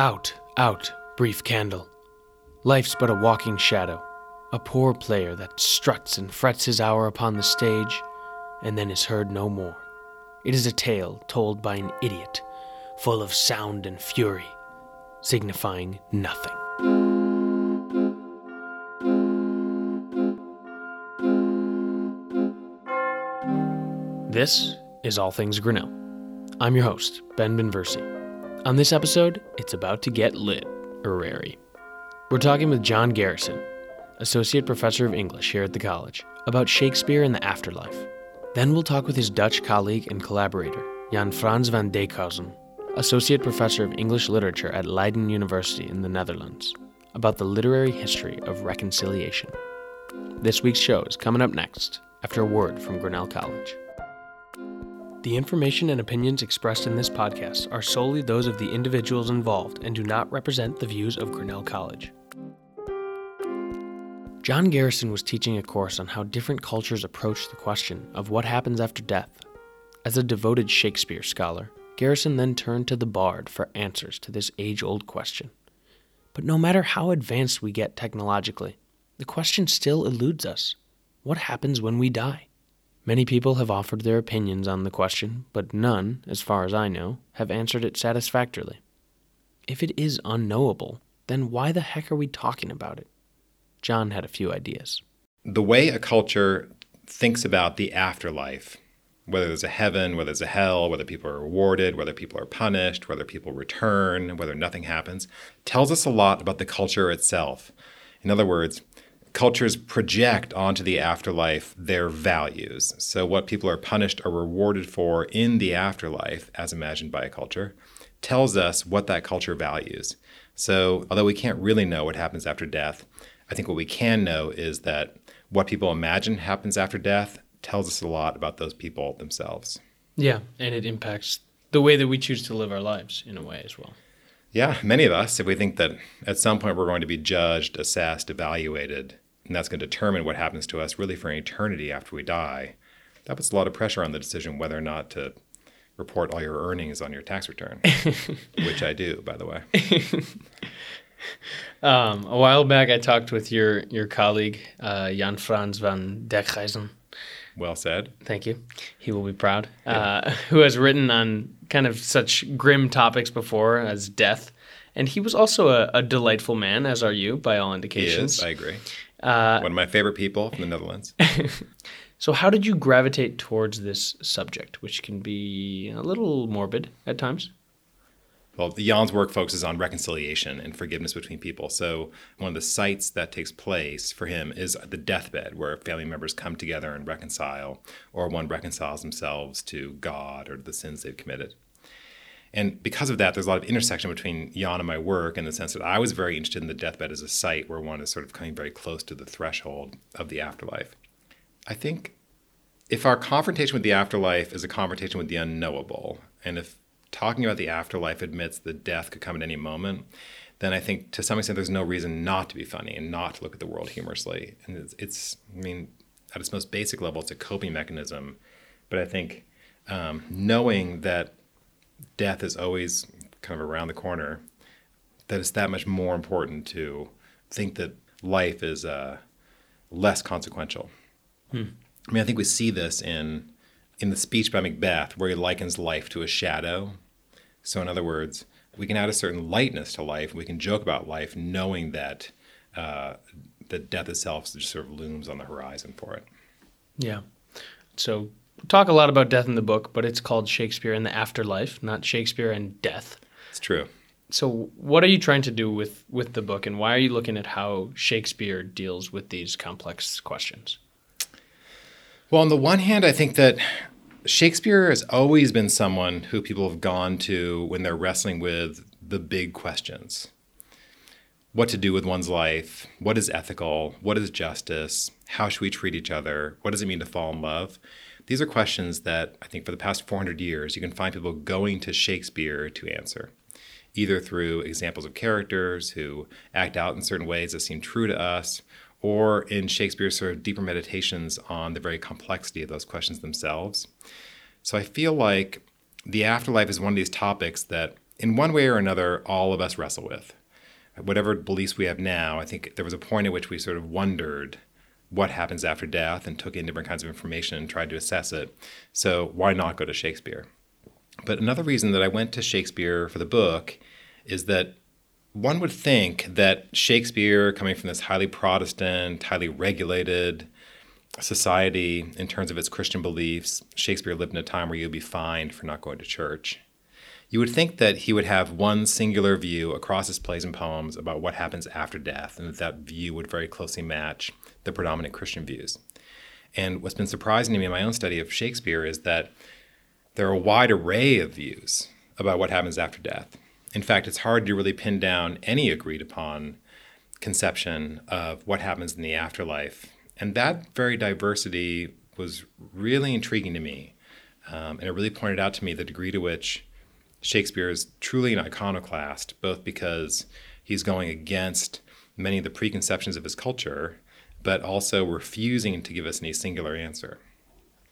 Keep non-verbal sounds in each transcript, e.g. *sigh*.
Out, out, brief candle. Life's but a walking shadow, a poor player that struts and frets his hour upon the stage, and then is heard no more. It is a tale told by an idiot, full of sound and fury, signifying nothing. This is All Things Grinnell. I'm your host, Ben Benversi. On this episode, it's about to get lit, Errari. We're talking with John Garrison, Associate Professor of English here at the college, about Shakespeare and the afterlife. Then we'll talk with his Dutch colleague and collaborator, Jan Frans van Dijkhuizen, Associate Professor of English Literature at Leiden University in the Netherlands, about the literary history of reconciliation. This week's show is coming up next after a word from Grinnell College. The information and opinions expressed in this podcast are solely those of the individuals involved and do not represent the views of Grinnell College. John Garrison was teaching a course on how different cultures approach the question of what happens after death. As a devoted Shakespeare scholar, Garrison then turned to the bard for answers to this age old question. But no matter how advanced we get technologically, the question still eludes us what happens when we die? Many people have offered their opinions on the question, but none, as far as I know, have answered it satisfactorily. If it is unknowable, then why the heck are we talking about it? John had a few ideas. The way a culture thinks about the afterlife, whether there's a heaven, whether there's a hell, whether people are rewarded, whether people are punished, whether people return, whether nothing happens, tells us a lot about the culture itself. In other words, cultures project onto the afterlife their values. So, what people are punished or rewarded for in the afterlife, as imagined by a culture, tells us what that culture values. So, although we can't really know what happens after death, I think what we can know is that what people imagine happens after death tells us a lot about those people themselves. Yeah, and it impacts the way that we choose to live our lives in a way as well. Yeah, many of us, if we think that at some point we're going to be judged, assessed, evaluated, and that's going to determine what happens to us really for an eternity after we die, that puts a lot of pressure on the decision whether or not to report all your earnings on your tax return, *laughs* which I do, by the way. *laughs* um, a while back, I talked with your your colleague uh, Jan Frans van Dijkhuizen. Well said. Thank you. He will be proud. Yeah. Uh, *laughs* who has written on kind of such grim topics before as death, and he was also a, a delightful man, as are you, by all indications. He is. I agree. Uh, One of my favorite people from the Netherlands. *laughs* so, how did you gravitate towards this subject, which can be a little morbid at times? Well, Jan's work focuses on reconciliation and forgiveness between people. So, one of the sites that takes place for him is the deathbed, where family members come together and reconcile, or one reconciles themselves to God or the sins they've committed. And because of that, there's a lot of intersection between Jan and my work in the sense that I was very interested in the deathbed as a site where one is sort of coming very close to the threshold of the afterlife. I think if our confrontation with the afterlife is a confrontation with the unknowable, and if talking about the afterlife admits that death could come at any moment, then I think to some extent there's no reason not to be funny and not to look at the world humorously. And it's, it's I mean, at its most basic level, it's a coping mechanism. But I think um, knowing that death is always kind of around the corner, that it's that much more important to think that life is uh, less consequential. Hmm. I mean, I think we see this in in the speech by Macbeth, where he likens life to a shadow. So, in other words, we can add a certain lightness to life. We can joke about life, knowing that uh, that death itself just sort of looms on the horizon for it. Yeah. So talk a lot about death in the book, but it's called Shakespeare and the Afterlife, not Shakespeare and Death. It's true. So, what are you trying to do with with the book, and why are you looking at how Shakespeare deals with these complex questions? Well, on the one hand, I think that Shakespeare has always been someone who people have gone to when they're wrestling with the big questions. What to do with one's life? What is ethical? What is justice? How should we treat each other? What does it mean to fall in love? These are questions that I think for the past 400 years, you can find people going to Shakespeare to answer, either through examples of characters who act out in certain ways that seem true to us, or in Shakespeare's sort of deeper meditations on the very complexity of those questions themselves. So I feel like the afterlife is one of these topics that in one way or another, all of us wrestle with. Whatever beliefs we have now, I think there was a point at which we sort of wondered what happens after death and took in different kinds of information and tried to assess it. So, why not go to Shakespeare? But another reason that I went to Shakespeare for the book is that one would think that Shakespeare, coming from this highly Protestant, highly regulated society in terms of its Christian beliefs, Shakespeare lived in a time where you'd be fined for not going to church. You would think that he would have one singular view across his plays and poems about what happens after death, and that that view would very closely match the predominant Christian views. And what's been surprising to me in my own study of Shakespeare is that there are a wide array of views about what happens after death. In fact, it's hard to really pin down any agreed upon conception of what happens in the afterlife. And that very diversity was really intriguing to me. Um, and it really pointed out to me the degree to which Shakespeare is truly an iconoclast, both because he's going against many of the preconceptions of his culture, but also refusing to give us any singular answer.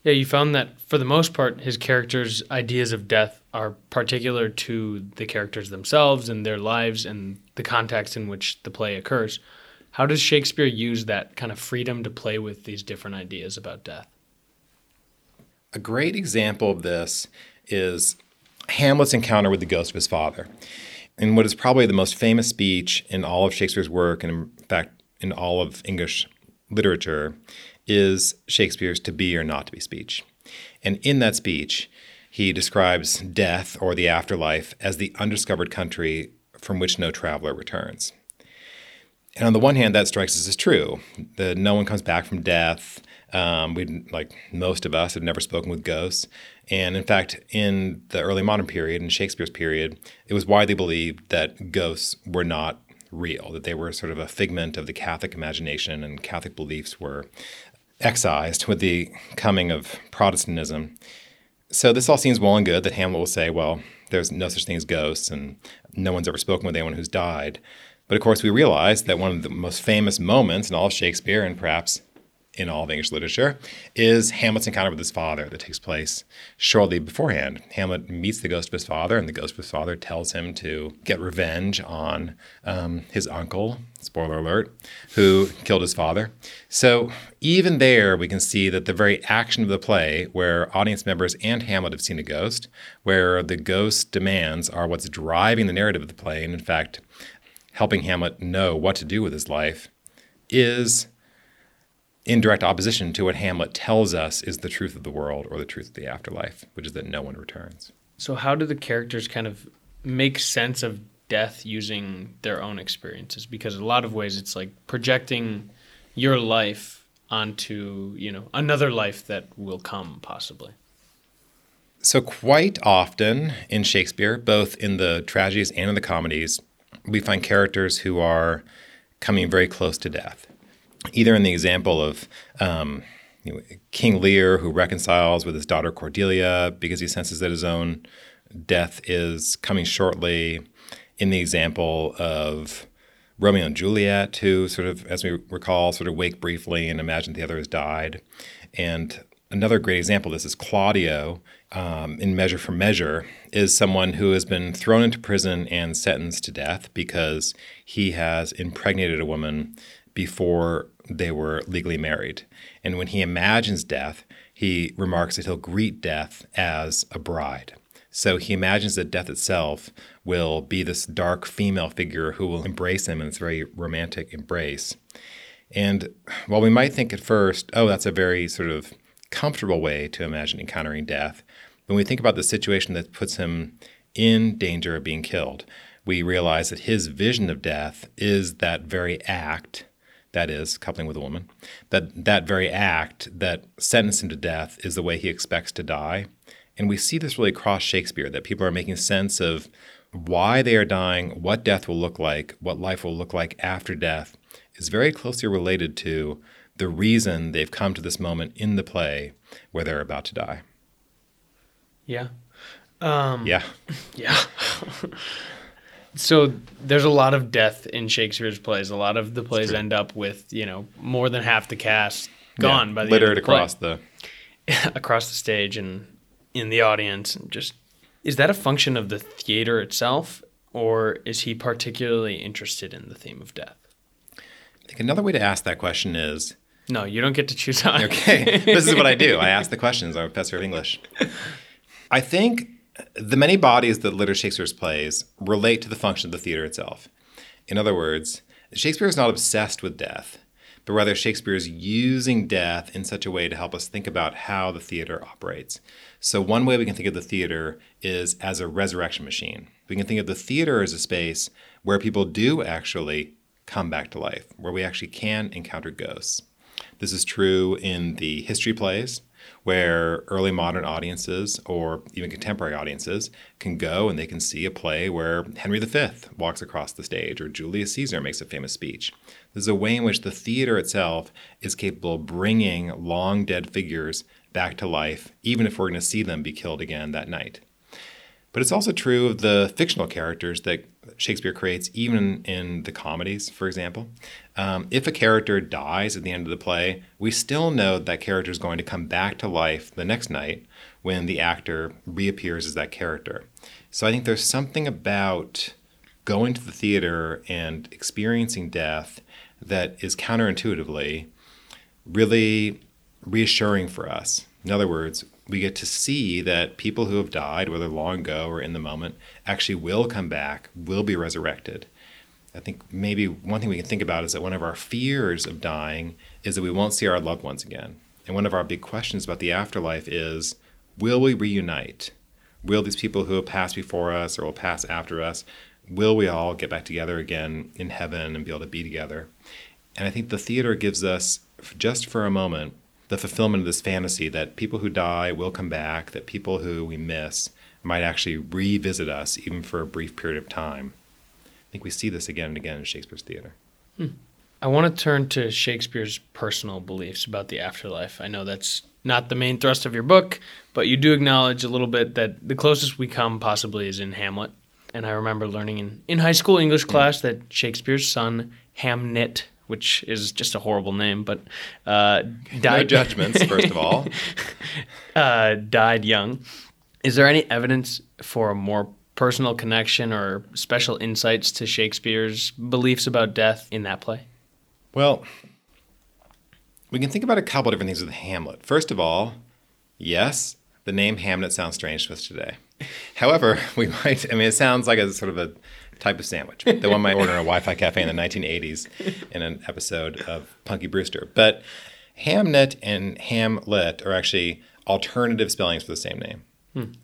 Yeah, you found that for the most part, his characters' ideas of death are particular to the characters themselves and their lives and the context in which the play occurs. How does Shakespeare use that kind of freedom to play with these different ideas about death? A great example of this is Hamlet's encounter with the ghost of his father. In what is probably the most famous speech in all of Shakespeare's work, and in fact, in all of English literature, is Shakespeare's to be or not to be speech. And in that speech, he describes death or the afterlife as the undiscovered country from which no traveler returns. And on the one hand, that strikes us as true that no one comes back from death. Um, we like most of us have never spoken with ghosts, and in fact, in the early modern period, in Shakespeare's period, it was widely believed that ghosts were not real, that they were sort of a figment of the Catholic imagination, and Catholic beliefs were excised with the coming of Protestantism. So this all seems well and good that Hamlet will say, well, there's no such thing as ghosts, and no one's ever spoken with anyone who's died. But of course, we realize that one of the most famous moments in all of Shakespeare, and perhaps in all of English literature, is Hamlet's encounter with his father that takes place shortly beforehand. Hamlet meets the ghost of his father, and the ghost of his father tells him to get revenge on um, his uncle, spoiler alert, who killed his father. So even there, we can see that the very action of the play, where audience members and Hamlet have seen a ghost, where the ghost demands are what's driving the narrative of the play, and in fact, helping Hamlet know what to do with his life, is in direct opposition to what Hamlet tells us is the truth of the world or the truth of the afterlife, which is that no one returns. So, how do the characters kind of make sense of death using their own experiences? Because a lot of ways it's like projecting your life onto, you know, another life that will come possibly. So, quite often in Shakespeare, both in the tragedies and in the comedies, we find characters who are coming very close to death either in the example of um, you know, King Lear, who reconciles with his daughter Cordelia because he senses that his own death is coming shortly, in the example of Romeo and Juliet, who sort of, as we recall, sort of wake briefly and imagine the other has died. And another great example of this is Claudio um, in Measure for Measure, is someone who has been thrown into prison and sentenced to death because he has impregnated a woman before they were legally married. And when he imagines death, he remarks that he'll greet death as a bride. So he imagines that death itself will be this dark female figure who will embrace him in this very romantic embrace. And while we might think at first, oh, that's a very sort of comfortable way to imagine encountering death, when we think about the situation that puts him in danger of being killed, we realize that his vision of death is that very act that is coupling with a woman, that that very act that sentenced him to death is the way he expects to die. And we see this really across Shakespeare that people are making sense of why they are dying, what death will look like, what life will look like after death is very closely related to the reason they've come to this moment in the play where they're about to die. Yeah. Um, yeah. *laughs* Yeah. *laughs* so there's a lot of death in Shakespeare's plays. A lot of the plays end up with you know more than half the cast gone yeah, by the littered the across the *laughs* across the stage and in the audience, and just Is that a function of the theater itself, or is he particularly interested in the theme of death? I think another way to ask that question is No, you don't get to choose *laughs* how. okay, this is what I do. I ask the questions. I'm a professor of English. I think the many bodies that litter Shakespeare's plays relate to the function of the theater itself. In other words, Shakespeare is not obsessed with death, but rather Shakespeare is using death in such a way to help us think about how the theater operates. So, one way we can think of the theater is as a resurrection machine. We can think of the theater as a space where people do actually come back to life, where we actually can encounter ghosts. This is true in the history plays, where early modern audiences or even contemporary audiences can go and they can see a play where Henry V walks across the stage or Julius Caesar makes a famous speech. There's a way in which the theater itself is capable of bringing long dead figures back to life, even if we're going to see them be killed again that night. But it's also true of the fictional characters that Shakespeare creates, even in the comedies, for example. Um, if a character dies at the end of the play, we still know that character is going to come back to life the next night when the actor reappears as that character. So I think there's something about going to the theater and experiencing death that is counterintuitively really reassuring for us. In other words, we get to see that people who have died, whether long ago or in the moment, actually will come back, will be resurrected. I think maybe one thing we can think about is that one of our fears of dying is that we won't see our loved ones again. And one of our big questions about the afterlife is will we reunite? Will these people who have passed before us or will pass after us, will we all get back together again in heaven and be able to be together? And I think the theater gives us, just for a moment, the fulfillment of this fantasy that people who die will come back, that people who we miss might actually revisit us even for a brief period of time. I think we see this again and again in Shakespeare's theater. Hmm. I want to turn to Shakespeare's personal beliefs about the afterlife. I know that's not the main thrust of your book, but you do acknowledge a little bit that the closest we come possibly is in Hamlet. And I remember learning in, in high school English class that Shakespeare's son, Hamnet, which is just a horrible name, but uh, *laughs* died. No judgments, first of all. *laughs* uh, died young. Is there any evidence for a more personal connection or special insights to Shakespeare's beliefs about death in that play? Well, we can think about a couple different things with Hamlet. First of all, yes, the name Hamlet sounds strange to us today. However, *laughs* we might, I mean, it sounds like a sort of a type of sandwich. The one might order in a Wi-Fi cafe in the 1980s in an episode of Punky Brewster. But Hamnet and Hamlet are actually alternative spellings for the same name.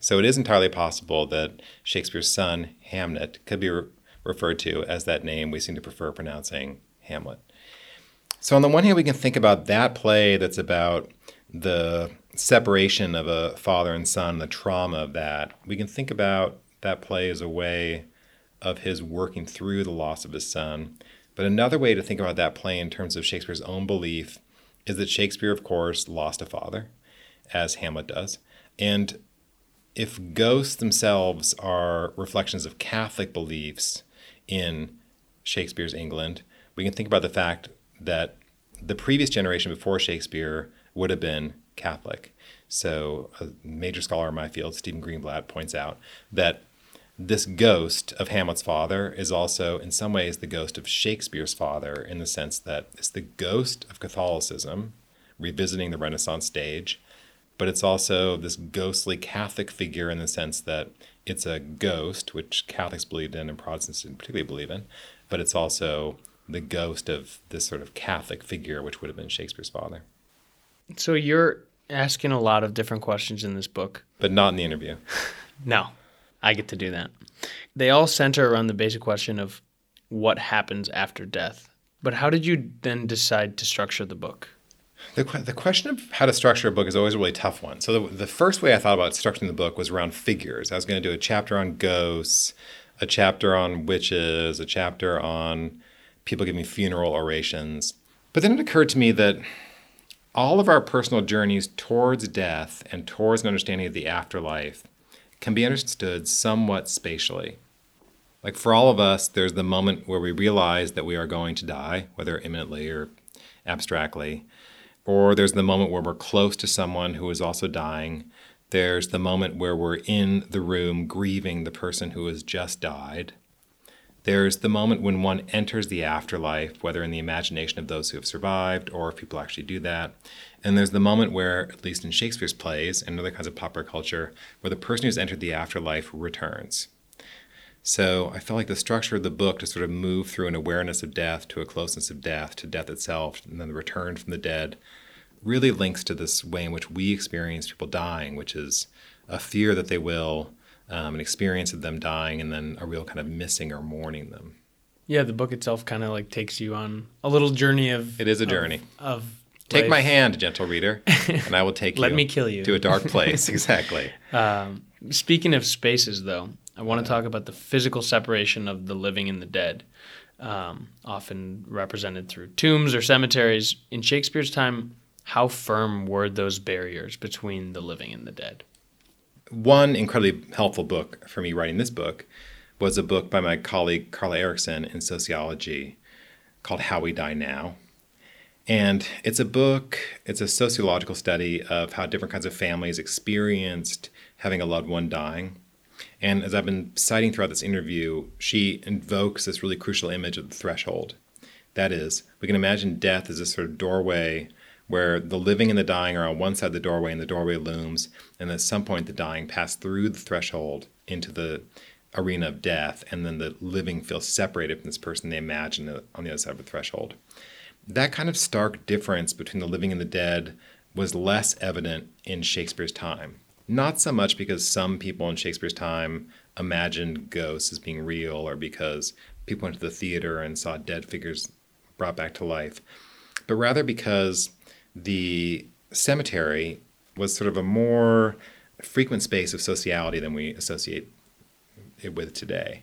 So it is entirely possible that Shakespeare's son, Hamnet, could be re- referred to as that name we seem to prefer pronouncing Hamlet. So on the one hand, we can think about that play that's about the separation of a father and son, the trauma of that. We can think about that play as a way of his working through the loss of his son. But another way to think about that play in terms of Shakespeare's own belief is that Shakespeare, of course, lost a father, as Hamlet does. And if ghosts themselves are reflections of Catholic beliefs in Shakespeare's England, we can think about the fact that the previous generation before Shakespeare would have been Catholic. So, a major scholar in my field, Stephen Greenblatt, points out that this ghost of Hamlet's father is also, in some ways, the ghost of Shakespeare's father, in the sense that it's the ghost of Catholicism revisiting the Renaissance stage, but it's also this ghostly Catholic figure in the sense that it's a ghost, which Catholics believed in and Protestants didn't particularly believe in, but it's also the ghost of this sort of Catholic figure, which would have been Shakespeare's father. So you're asking a lot of different questions in this book, but not in the interview. *laughs* no. I get to do that. They all center around the basic question of what happens after death. But how did you then decide to structure the book? The, the question of how to structure a book is always a really tough one. So, the, the first way I thought about structuring the book was around figures. I was going to do a chapter on ghosts, a chapter on witches, a chapter on people giving funeral orations. But then it occurred to me that all of our personal journeys towards death and towards an understanding of the afterlife can be understood somewhat spatially. Like for all of us, there's the moment where we realize that we are going to die, whether imminently or abstractly, or there's the moment where we're close to someone who is also dying There's the moment where we're in the room grieving the person who has just died. There's the moment when one enters the afterlife, whether in the imagination of those who have survived or if people actually do that. And there's the moment where, at least in Shakespeare's plays and other kinds of popular culture, where the person who's entered the afterlife returns. So I felt like the structure of the book to sort of move through an awareness of death to a closeness of death to death itself, and then the return from the dead really links to this way in which we experience people dying, which is a fear that they will, um, an experience of them dying, and then a real kind of missing or mourning them. Yeah, the book itself kind of like takes you on a little journey of. It is a journey of. of take life. my hand, gentle reader, *laughs* and I will take Let you. me kill you. to a dark place. *laughs* exactly. Um, speaking of spaces, though, I want to talk about the physical separation of the living and the dead, um, often represented through tombs or cemeteries. In Shakespeare's time, how firm were those barriers between the living and the dead? One incredibly helpful book for me writing this book was a book by my colleague Karla Erickson in sociology called How We Die Now. And it's a book, it's a sociological study of how different kinds of families experienced having a loved one dying. And as I've been citing throughout this interview, she invokes this really crucial image of the threshold. That is, we can imagine death as this sort of doorway where the living and the dying are on one side of the doorway and the doorway looms, and at some point the dying pass through the threshold into the arena of death, and then the living feels separated from this person they imagine on the other side of the threshold. That kind of stark difference between the living and the dead was less evident in Shakespeare's time. Not so much because some people in Shakespeare's time imagined ghosts as being real or because people went to the theater and saw dead figures brought back to life, but rather because the cemetery was sort of a more frequent space of sociality than we associate it with today.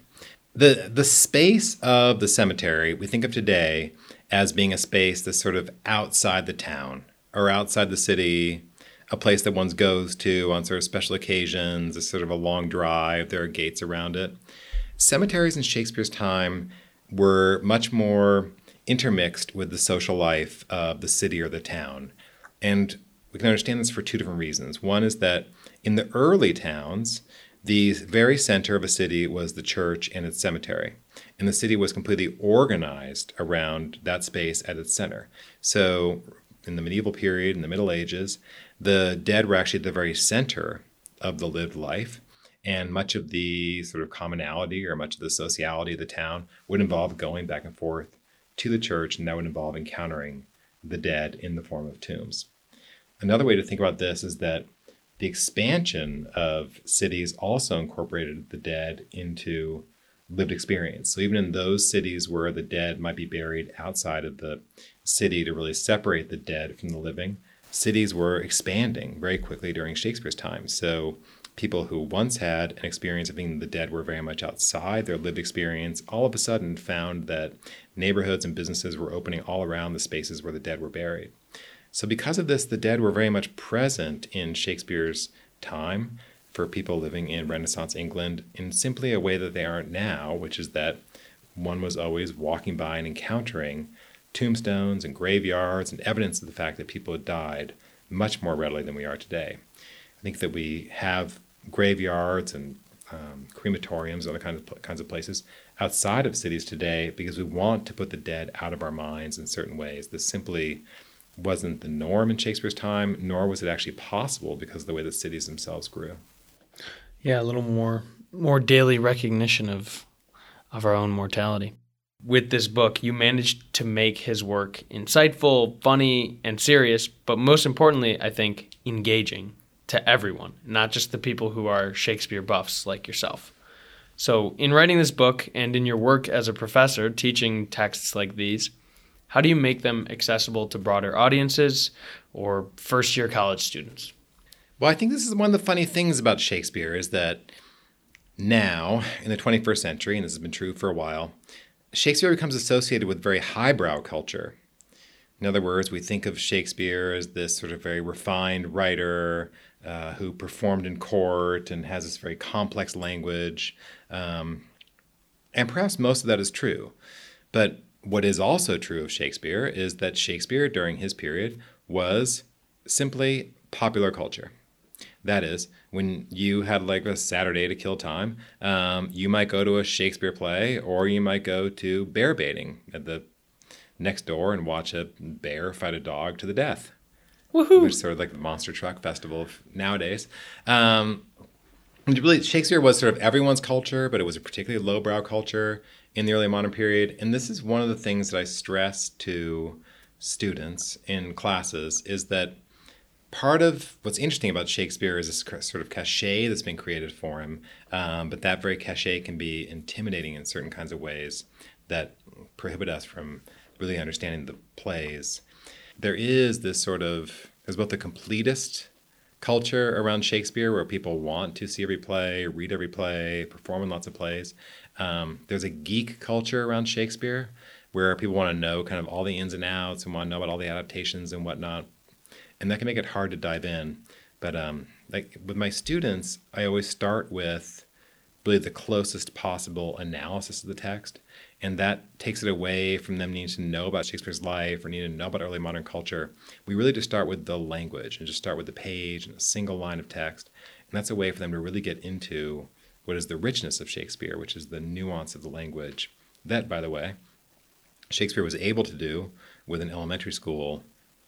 The, the space of the cemetery we think of today as being a space that's sort of outside the town or outside the city, a place that one goes to on sort of special occasions, a sort of a long drive, there are gates around it. Cemeteries in Shakespeare's time were much more intermixed with the social life of the city or the town. And we can understand this for two different reasons. One is that in the early towns, the very center of a city was the church and its cemetery. And the city was completely organized around that space at its center. So, in the medieval period, in the Middle Ages, the dead were actually at the very center of the lived life. And much of the sort of commonality or much of the sociality of the town would involve going back and forth to the church, and that would involve encountering the dead in the form of tombs. Another way to think about this is that the expansion of cities also incorporated the dead into lived experience. So even in those cities where the dead might be buried outside of the city to really separate the dead from the living, cities were expanding very quickly during Shakespeare's time. So people who once had an experience of being the dead were very much outside their lived experience, all of a sudden found that neighborhoods and businesses were opening all around the spaces where the dead were buried. So, because of this, the dead were very much present in Shakespeare's time for people living in Renaissance England in simply a way that they aren't now, which is that one was always walking by and encountering tombstones and graveyards and evidence of the fact that people had died much more readily than we are today. I think that we have graveyards and um, crematoriums, and other kinds of kinds of places outside of cities today because we want to put the dead out of our minds in certain ways. This simply wasn't the norm in Shakespeare's time, nor was it actually possible because of the way the cities themselves grew. Yeah, a little more more daily recognition of of our own mortality. With this book, you managed to make his work insightful, funny, and serious, but most importantly, I think engaging to everyone, not just the people who are Shakespeare buffs like yourself. So, in writing this book and in your work as a professor teaching texts like these, how do you make them accessible to broader audiences or first year college students? Well, I think this is one of the funny things about Shakespeare is that now, in the 21st century, and this has been true for a while, Shakespeare becomes associated with very highbrow culture. In other words, we think of Shakespeare as this sort of very refined writer uh, who performed in court and has this very complex language. Um, and perhaps most of that is true. But what is also true of Shakespeare is that Shakespeare, during his period, was simply popular culture. That is, when you had like a Saturday to kill time, um, you might go to a Shakespeare play or you might go to bear baiting at the next door and watch a bear fight a dog to the death. Woohoo! Which is sort of like the monster truck festival nowadays. Um, really, Shakespeare was sort of everyone's culture, but it was a particularly lowbrow culture in the early modern period. And this is one of the things that I stress to students in classes is that part of what's interesting about Shakespeare is this sort of cachet that's been created for him, um, but that very cachet can be intimidating in certain kinds of ways that prohibit us from really understanding the plays. There is this sort of there's both the completist culture around Shakespeare where people want to see every play, read every play, perform in lots of plays. Um, there's a geek culture around Shakespeare where people want to know kind of all the ins and outs and want to know about all the adaptations and whatnot and that can make it hard to dive in. But um, like with my students, I always start with really the closest possible analysis of the text, and that takes it away from them needing to know about Shakespeare's life or needing to know about early modern culture. We really just start with the language and just start with the page and a single line of text, and that's a way for them to really get into what is the richness of Shakespeare, which is the nuance of the language. That, by the way, Shakespeare was able to do with an elementary school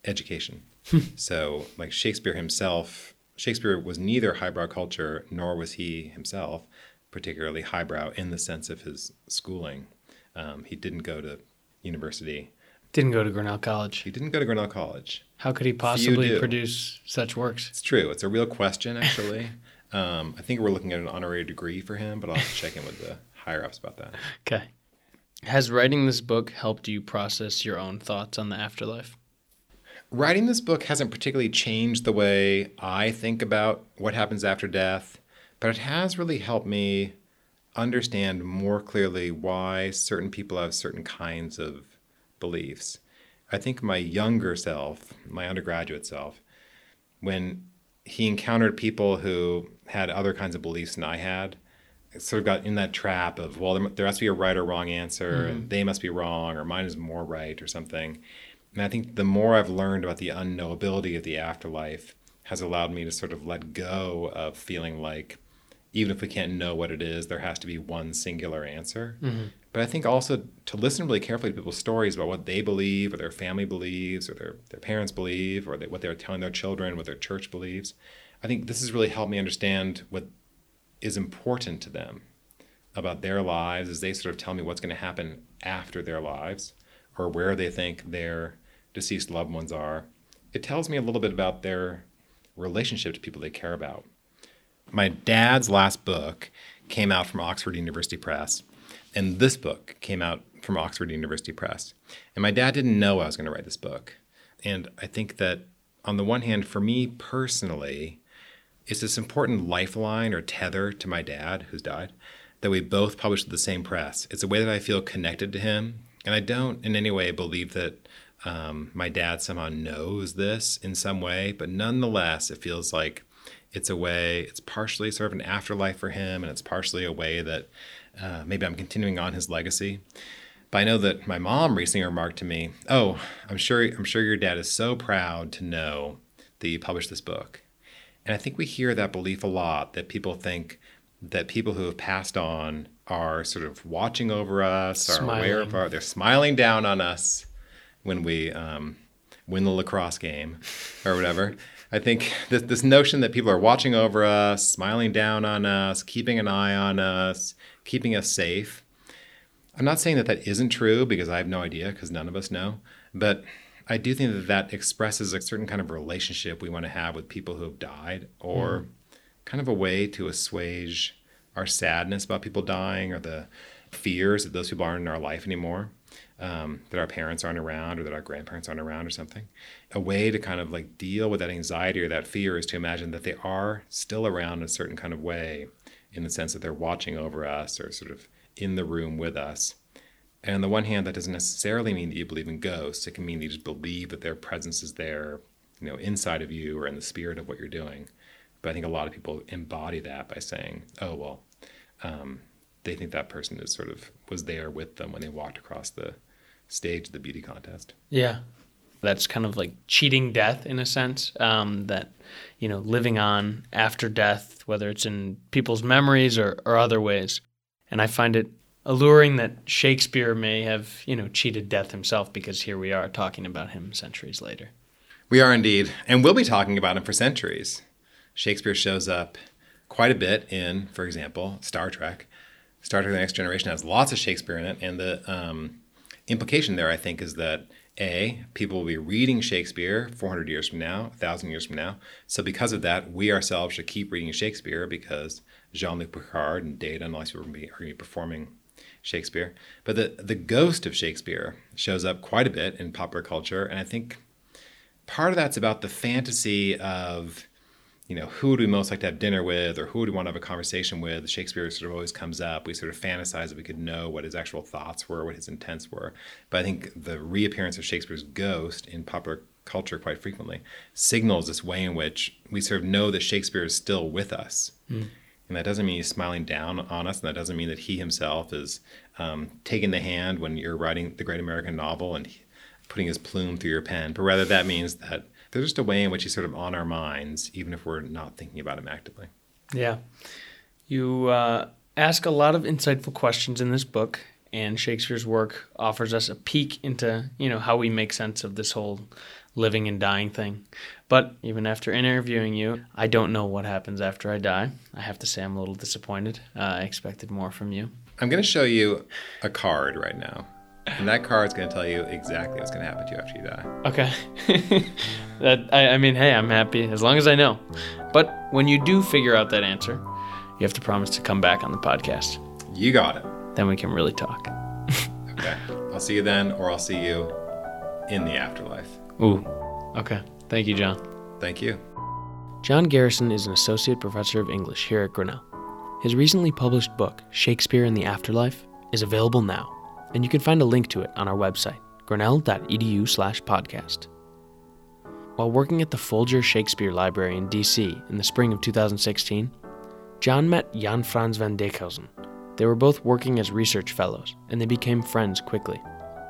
education. *laughs* so, like Shakespeare himself, Shakespeare was neither highbrow culture nor was he himself particularly highbrow in the sense of his schooling. Um, he didn't go to university. Didn't go to Grinnell College. He didn't go to Grinnell College. How could he possibly produce such works? It's true. It's a real question, actually. *laughs* um, I think we're looking at an honorary degree for him, but I'll check in with the higher ups about that. *laughs* Okay. Has writing this book helped you process your own thoughts on the afterlife? Writing this book hasn't particularly changed the way I think about what happens after death, but it has really helped me understand more clearly why certain people have certain kinds of beliefs. I think my younger self, my undergraduate self, when he encountered people who had other kinds of beliefs than I had, sort of got in that trap of, well, there, there has to be a right or wrong answer, mm-hmm. and they must be wrong, or mine is more right, or something. And I think the more I've learned about the unknowability of the afterlife has allowed me to sort of let go of feeling like even if we can't know what it is, there has to be one singular answer. Mm-hmm. But I think also to listen really carefully to people's stories about what they believe, or their family believes, or their, their parents believe, or they, what they're telling their children, what their church believes. I think this has really helped me understand what is important to them about their lives as they sort of tell me what's going to happen after their lives or where they think their deceased loved ones are, it tells me a little bit about their relationship to people they care about. My dad's last book came out from Oxford University Press, and this book came out from Oxford University Press. And my dad didn't know I was going to write this book. And I think that on the one hand, for me personally, it's this important lifeline or tether to my dad, who's died, that we both published at the same press. It's a way that I feel connected to him. And I don't in any way believe that um, my dad somehow knows this in some way, but nonetheless, it feels like it's a way, it's partially sort of an afterlife for him, and it's partially a way that uh, maybe I'm continuing on his legacy. But I know that my mom recently remarked to me, "Oh, I'm sure, I'm sure your dad is so proud to know that you published this book." And I think we hear that belief a lot that people think that people who have passed on are sort of watching over us, are aware of our, they're smiling down on us when we um, win the lacrosse game or whatever. I think this, this notion that people are watching over us, smiling down on us, keeping an eye on us, keeping us safe. I'm not saying that that isn't true because I have no idea because none of us know, but I do think that that expresses a certain kind of relationship we want to have with people who have died or mm. kind of a way to assuage our sadness about people dying or the fears that those people aren't in our life anymore um, that our parents aren't around or that our grandparents aren't around or something. A way to kind of like deal with that anxiety or that fear is to imagine that they are still around in a certain kind of way, in the sense that they're watching over us or sort of in the room with us. And on the one hand, that doesn't necessarily mean that you believe in ghosts. It can mean that you just believe that their presence is there, you know, inside of you or in the spirit of what you're doing. But I think a lot of people embody that by saying, "Oh well," um, they think that person is sort of was there with them when they walked across the stage of the beauty contest. Yeah. That's kind of like cheating death in a sense. Um, that you know, living on after death, whether it's in people's memories or, or other ways. And I find it alluring that Shakespeare may have, you know, cheated death himself because here we are talking about him centuries later. We are indeed. And we'll be talking about him for centuries. Shakespeare shows up quite a bit in, for example, Star Trek. Star Trek The Next Generation has lots of Shakespeare in it. And the um, implication there, I think, is that A, people will be reading Shakespeare 400 years from now, 1,000 years from now. So because of that, we ourselves should keep reading Shakespeare because Jean Luc Picard and Data and all these people are going to be performing Shakespeare. But the, the ghost of Shakespeare shows up quite a bit in popular culture. And I think part of that's about the fantasy of you know, who do we most like to have dinner with or who do we want to have a conversation with? Shakespeare sort of always comes up. We sort of fantasize that we could know what his actual thoughts were, what his intents were. But I think the reappearance of Shakespeare's ghost in popular culture quite frequently signals this way in which we sort of know that Shakespeare is still with us. Mm. And that doesn't mean he's smiling down on us, and that doesn't mean that he himself is um, taking the hand when you're writing the great American novel and putting his plume through your pen. But rather, that means that there's just a way in which he's sort of on our minds, even if we're not thinking about him actively. Yeah. You uh, ask a lot of insightful questions in this book, and Shakespeare's work offers us a peek into, you know, how we make sense of this whole living and dying thing. But even after interviewing you, I don't know what happens after I die. I have to say I'm a little disappointed. Uh, I expected more from you. I'm going to show you a card right now. And that card's going to tell you exactly what's going to happen to you after you die. Okay. *laughs* that I, I mean, hey, I'm happy as long as I know. But when you do figure out that answer, you have to promise to come back on the podcast. You got it. Then we can really talk. *laughs* okay. I'll see you then, or I'll see you in the afterlife. Ooh. Okay. Thank you, John. Thank you. John Garrison is an associate professor of English here at Grinnell. His recently published book, Shakespeare in the Afterlife, is available now and you can find a link to it on our website, grinnell.edu slash podcast. While working at the Folger Shakespeare Library in D.C. in the spring of 2016, John met Jan Frans van Dijkhuizen. They were both working as research fellows, and they became friends quickly.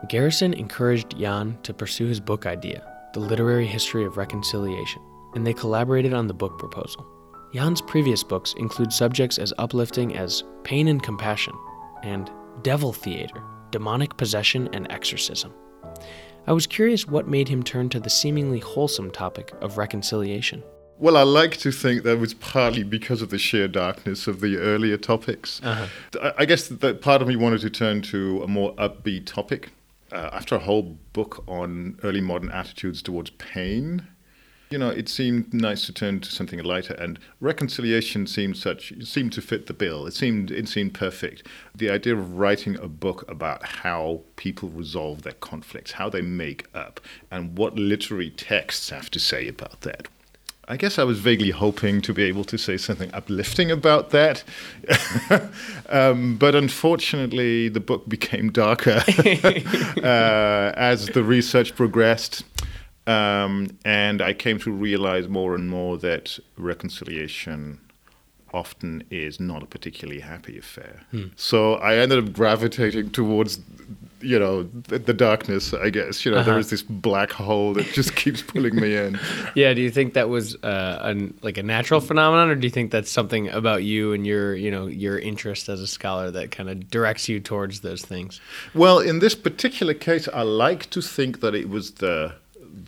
Garrison encouraged Jan to pursue his book idea, The Literary History of Reconciliation, and they collaborated on the book proposal. Jan's previous books include subjects as uplifting as Pain and Compassion and Devil Theater, demonic possession, and exorcism. I was curious what made him turn to the seemingly wholesome topic of reconciliation. Well, I like to think that was partly because of the sheer darkness of the earlier topics. Uh-huh. I guess that part of me wanted to turn to a more upbeat topic. Uh, after a whole book on early modern attitudes towards pain, you know, it seemed nice to turn to something lighter, and reconciliation seemed such seemed to fit the bill. It seemed it seemed perfect. The idea of writing a book about how people resolve their conflicts, how they make up, and what literary texts have to say about that. I guess I was vaguely hoping to be able to say something uplifting about that. *laughs* um, but unfortunately, the book became darker *laughs* uh, as the research progressed. Um, and I came to realize more and more that reconciliation often is not a particularly happy affair. Hmm. So I ended up gravitating towards, you know, the, the darkness. I guess you know uh-huh. there is this black hole that just keeps pulling me in. *laughs* Yeah. Do you think that was uh, an, like a natural phenomenon, or do you think that's something about you and your, you know, your interest as a scholar that kind of directs you towards those things? Well, in this particular case, I like to think that it was the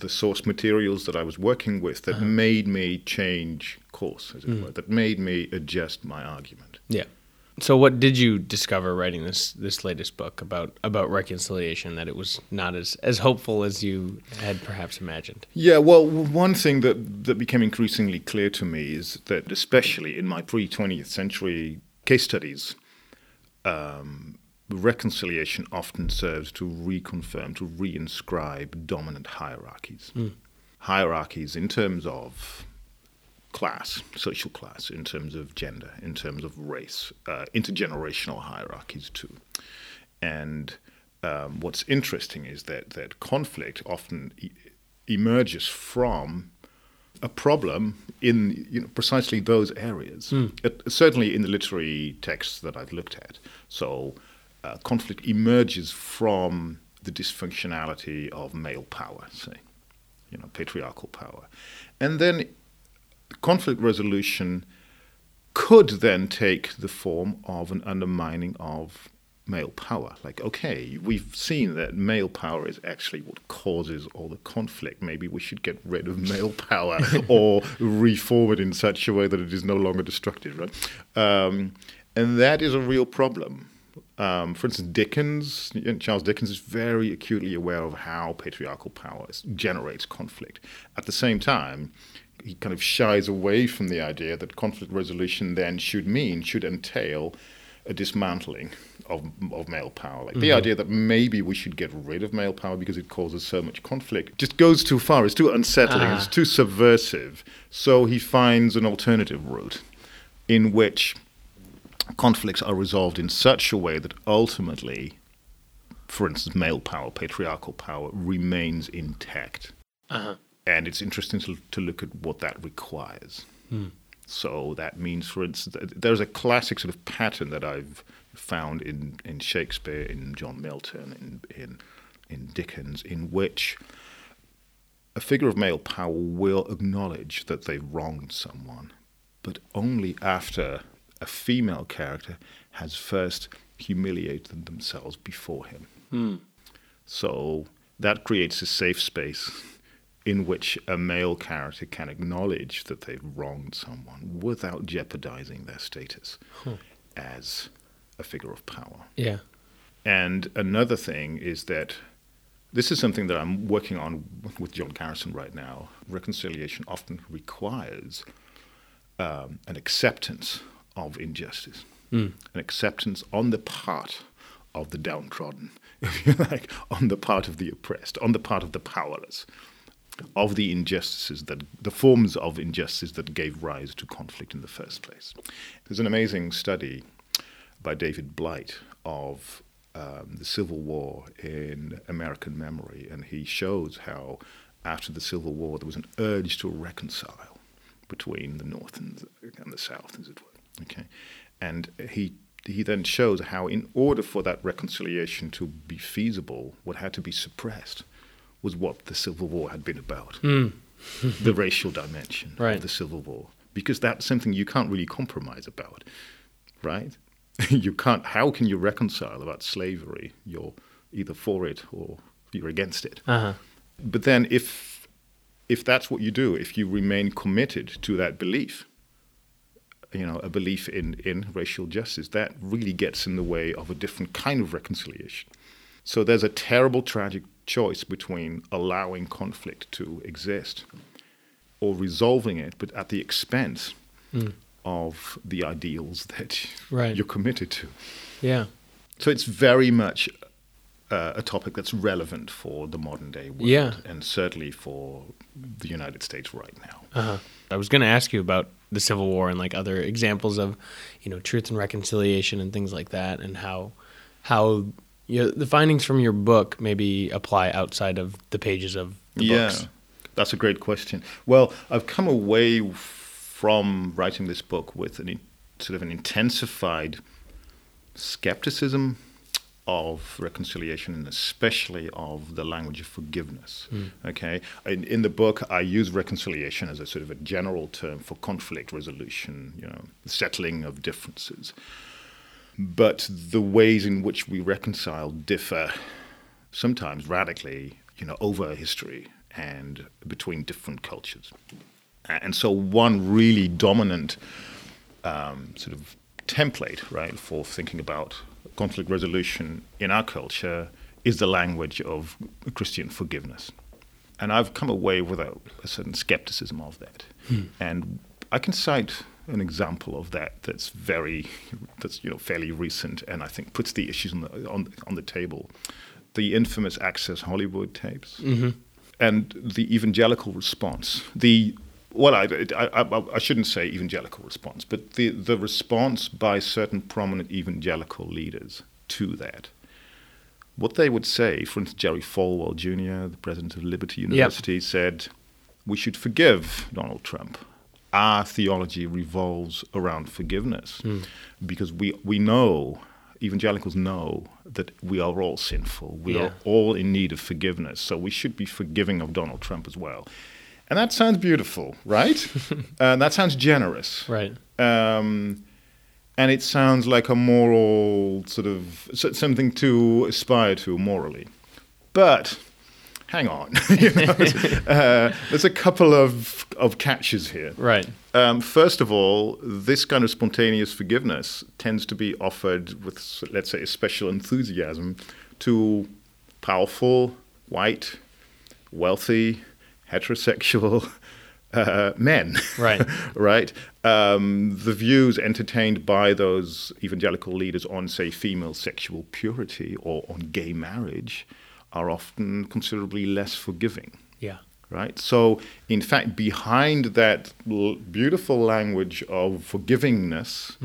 the source materials that I was working with that uh-huh. made me change course, as it mm. were, that made me adjust my argument. Yeah. So, what did you discover writing this this latest book about about reconciliation? That it was not as as hopeful as you had perhaps imagined. Yeah. Well, one thing that that became increasingly clear to me is that, especially in my pre twentieth century case studies, um, reconciliation often serves to reconfirm, to reinscribe dominant hierarchies. Mm. Hierarchies in terms of class, social class, in terms of gender, in terms of race, uh, intergenerational hierarchies too. And um, what's interesting is that, that conflict often e- emerges from a problem in you know, precisely those areas. Mm. It, certainly in the literary texts that I've looked at. So uh, conflict emerges from the dysfunctionality of male power, say. you know, patriarchal power. And then conflict resolution could then take the form of an undermining of male power. Like, okay, we've seen that male power is actually what causes all the conflict. Maybe we should get rid of male *laughs* power or reform it in such a way that it is no longer destructive, right? Um, and that is a real problem. Um, for instance, Dickens, Charles Dickens is very acutely aware of how patriarchal power generates conflict. At the same time, he kind of shies away from the idea that conflict resolution then should mean, should entail a dismantling of, of male power. Like mm-hmm. the idea that maybe we should get rid of male power because it causes so much conflict just goes too far. It's too unsettling. Ah. It's too subversive. So he finds an alternative route in which conflicts are resolved in such a way that ultimately, for instance, male power, patriarchal power, remains intact. Uh-huh. And it's interesting to, to look at what that requires. Hmm. So that means, for instance, there's a classic sort of pattern that I've found in, in Shakespeare, in John Milton, in, in, in Dickens, in which a figure of male power will acknowledge that they've wronged someone, but only after a female character has first humiliated themselves before him. Hmm. So that creates a safe space in which a male character can acknowledge that they've wronged someone without jeopardizing their status huh. as a figure of power. Yeah. And another thing is that this is something that I'm working on with John Garrison right now. Reconciliation often requires um, an acceptance of injustice, mm. an acceptance on the part of the downtrodden, *laughs* if you like, on the part of the oppressed, on the part of the powerless, of the injustices that the forms of injustice that gave rise to conflict in the first place. There's an amazing study by David Blight of um, the Civil War in American memory, and he shows how after the Civil War there was an urge to reconcile between the North and the, and the South, as it were. Okay, and he he then shows how, in order for that reconciliation to be feasible, what had to be suppressed was what the Civil War had been about, mm. the racial dimension right. of the Civil War, because that's something you can't really compromise about, right? *laughs* you can't. How can you reconcile about slavery? You're either for it or you're against it. Uh-huh. But then, if if that's what you do, if you remain committed to that belief, you know, a belief in, in racial justice, that really gets in the way of a different kind of reconciliation. So there's a terrible, tragic choice between allowing conflict to exist or resolving it, but at the expense mm. of the ideals that right. you're committed to. Yeah. So it's very much uh, a topic that's relevant for the modern day world, yeah. and certainly for the United States right now. Uh-huh. I was going to ask you about the Civil War and like other examples of, you know, truth and reconciliation and things like that, and how how you know, the findings from your book maybe apply outside of the pages of the yeah, books. that's a great question. Well, I've come away from writing this book with an sort of an intensified skepticism of reconciliation and especially of the language of forgiveness. Mm. Okay, in, in, the book, I use reconciliation as a sort of a general term for conflict resolution, you know, settling of differences. But the ways in which we reconcile differ sometimes radically, you know, over history and between different cultures. And so, one really dominant um, sort of template, right, for thinking about conflict resolution in our culture is the language of Christian forgiveness. And I've come away with a, a certain skepticism of that. Hmm. And I can cite an example of that that's very, that's you know fairly recent, and I think puts the issues on the on, on the table. The infamous Access Hollywood tapes, mm-hmm. and the evangelical response. The well, I, I, I, shouldn't say evangelical response, but the, the response by certain prominent evangelical leaders to that. What they would say, for instance, Jerry Falwell Jr., the president of Liberty University, yep. said, We should forgive Donald Trump. Our theology revolves around forgiveness mm. because we, we know evangelicals know that we are all sinful. We Yeah. are all in need of forgiveness. So we should be forgiving of Donald Trump as well. And that sounds beautiful, right? and *laughs* that sounds generous. Right. Um, and it sounds like a moral sort of something to aspire to morally. But hang on, *laughs* you know, *laughs* uh, there's a couple of, of catches here. Right. Um, first of all, this kind of spontaneous forgiveness tends to be offered with, let's say, a special enthusiasm to powerful, white, wealthy, heterosexual *laughs* uh, men. Right. *laughs* right? Um, the views entertained by those evangelical leaders on, say, female sexual purity or on gay marriage are often considerably less forgiving Yeah. right? So, in fact, behind that l- beautiful language of forgivingness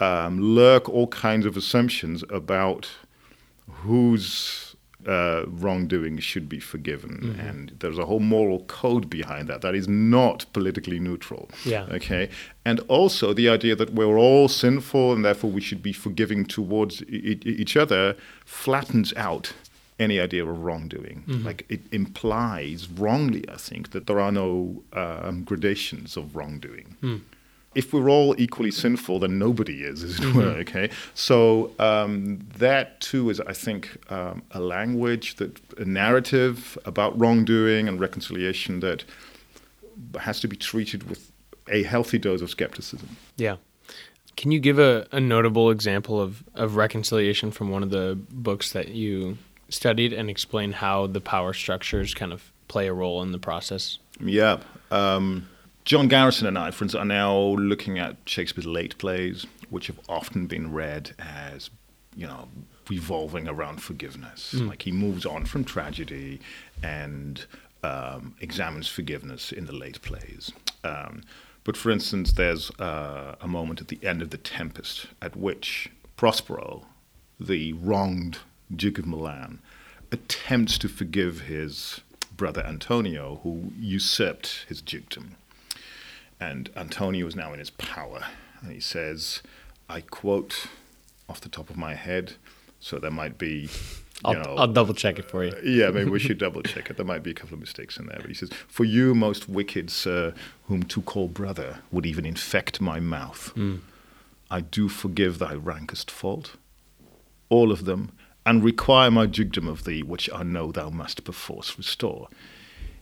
um, lurk all kinds of assumptions about whose uh, wrongdoing should be forgiven, and there's a whole moral code behind that that is not politically neutral. Yeah. Okay, and also the idea that we're all sinful and therefore we should be forgiving towards e- each other flattens out any idea of wrongdoing. Like it implies wrongly, I think, that there are no um, gradations of wrongdoing. If we're all equally sinful, then nobody is, as it were. Okay, so um, that too is, I think, um, a language that a narrative about wrongdoing and reconciliation that has to be treated with a healthy dose of skepticism. Yeah. Can you give a, a notable example of, of reconciliation from one of the books that you studied and explain how the power structures kind of play a role in the process? Yeah. Um, John Garrison and I, for instance, are now looking at Shakespeare's late plays, which have often been read as, you know, revolving around forgiveness. Like he moves on from tragedy and um, examines forgiveness in the late plays. Um, but for instance, there's uh, a moment at the end of The Tempest at which Prospero, the wronged Duke of Milan, attempts to forgive his brother Antonio, who usurped his dukedom. And Antonio is now in his power. And he says, I quote off the top of my head, so there might be, you I'll, know, I'll double check it for you. *laughs* yeah, maybe we should double check it. There might be a couple of mistakes in there. But he says, For you, most wicked sir, whom to call brother would even infect my mouth, hmm. I do forgive thy rankest fault, all of them, and require my dukedom of thee, which I know thou must perforce restore.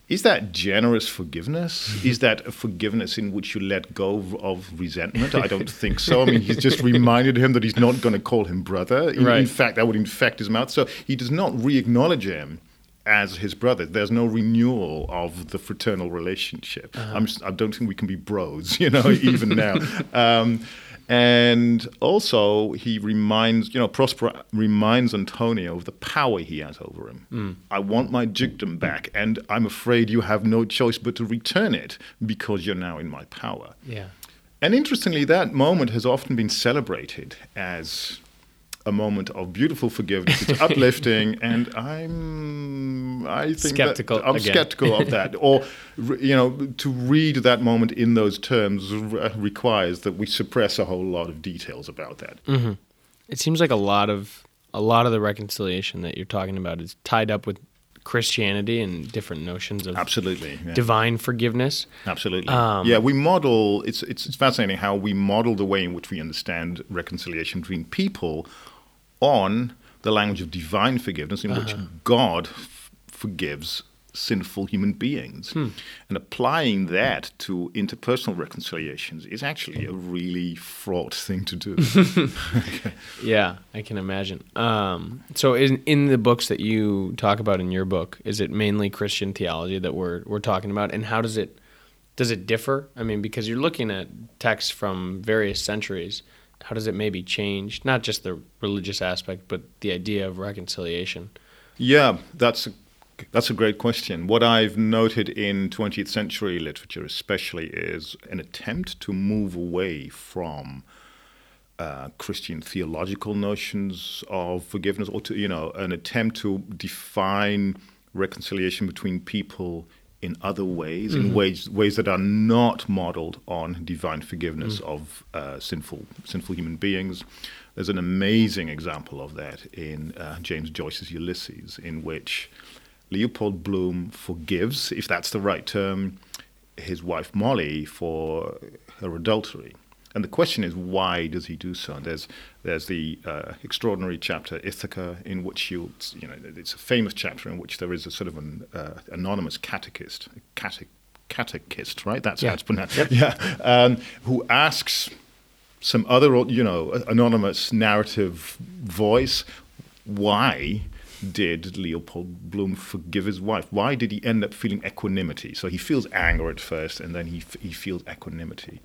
Is that generous forgiveness? Is that a forgiveness in which you let go of, resentment? I don't *laughs* think so. I mean, he's just reminded him that he's not going to call him brother. In, Right. in fact, that would infect his mouth. So he does not re acknowledge him as his brother. There's no renewal of the fraternal relationship. I'm just, I don't think we can be bros, *laughs* you know, even now. *laughs* Um, and also, he reminds, you know, Prospero reminds Antonio of the power he has over him. Hmm. I want my dukedom back, and I'm afraid you have no choice but to return it because you're now in my power. Yeah. And interestingly, that moment has often been celebrated as a moment of beautiful forgiveness. It's *laughs* uplifting, and I'm I think Skeptical That I'm again. skeptical of that. *laughs* Or you know, to read that moment in those terms re- requires that we suppress a whole lot of details about that. It seems like a lot of a lot of the reconciliation that you're talking about is tied up with Christianity and different notions of Absolutely. yeah. divine forgiveness. Absolutely. Um, yeah, we model. It's, it's it's fascinating how we model the way in which we understand reconciliation between people on the language of divine forgiveness, in which God f- forgives sinful human beings, and applying that to interpersonal reconciliations is actually a really fraught thing to do. *laughs* Yeah, I can imagine. Um, so, in in the books that you talk about in your book, is it mainly Christian theology that we're we're talking about, and how does it does it differ? I mean, because you're looking at texts from various centuries, how does it maybe change? Not just the religious aspect, but the idea of reconciliation. Yeah, that's a, that's a great question. What I've noted in 20th century literature, especially, is an attempt to move away from uh, Christian theological notions of forgiveness, or to you know, an attempt to define reconciliation between people in other ways, in ways ways that are not modeled on divine forgiveness of uh, sinful sinful human beings. There's an amazing example of that in uh, James Joyce's Ulysses, in which Leopold Bloom forgives, if that's the right term, his wife Molly for her adultery. And the question is, why does he do so? And there's there's the uh, extraordinary chapter Ithaca, in which you you know it's a famous chapter in which there is a sort of an uh, anonymous catechist, cate- catechist, right? That's Yeah. how it's pronounced. Yeah, um, who asks some other you know anonymous narrative voice, why? Did Leopold Bloom forgive his wife? Why did he end up feeling equanimity? So he feels anger at first, and then he f- he feels equanimity.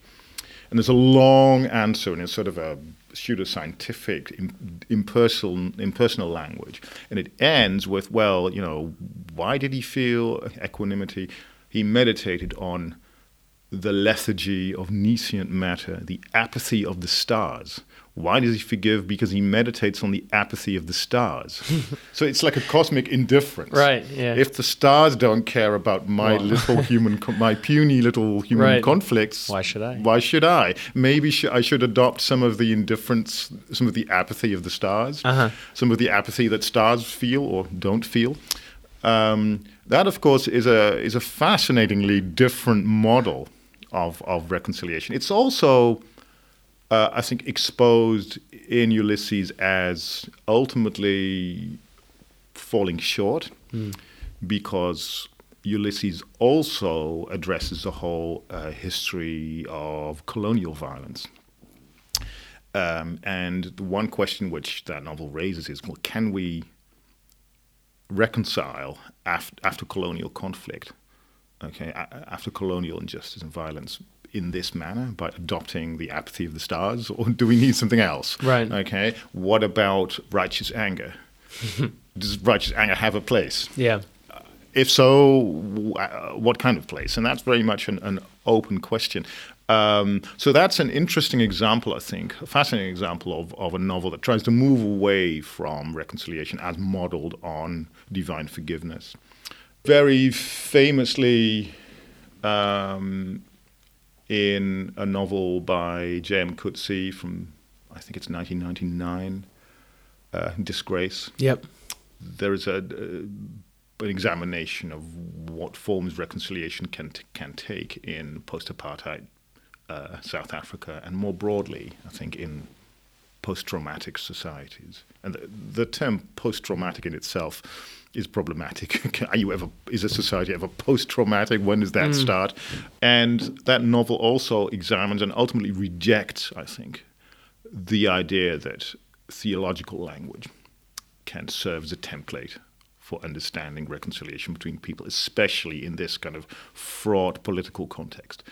And there's a long answer in a sort of a pseudoscientific, im- impersonal, impersonal language. And it ends with, well, you know, why did he feel equanimity? He meditated on the lethargy of nescient matter, the apathy of the stars. Why does he forgive? Because he meditates on the apathy of the stars. *laughs* so it's like a cosmic indifference. Right, yeah. If the stars don't care about my Well. little *laughs* human, my puny little human Right. conflicts, Why should I? Why should I? Maybe sh- I should adopt some of the indifference, some of the apathy of the stars, Uh-huh. some of the apathy that stars feel or don't feel. Um, that, of course, is a is a fascinatingly different model of of reconciliation. It's also, uh, I think, exposed in Ulysses as ultimately falling short because Ulysses also addresses the whole uh, history of colonial violence. Um, and the one question which that novel raises is well, can we reconcile after, after colonial conflict, okay, a- after colonial injustice and violence in this manner by adopting the apathy of the stars, or do we need something else? Right. Okay. What about righteous anger? Does righteous anger have a place? Yeah. If so, uh, what kind of place? And that's very much an, an open question. Um, so that's an interesting example, I think, a fascinating example of, of a novel that tries to move away from reconciliation as modeled on divine forgiveness. Very famously, um, in a novel by J.M. Coetzee from, I think it's 1999, uh, Disgrace Yep. there is a, uh, an examination of what forms reconciliation can t- can take in post-apartheid uh, South Africa, and more broadly, I think in post-traumatic societies. And the, the term post-traumatic in itself is problematic. *laughs* Are you ever? Is a society ever post-traumatic? When does that mm. start? And that novel also examines and ultimately rejects, I think, the idea that theological language can serve as a template for understanding reconciliation between people, especially in this kind of fraught political context.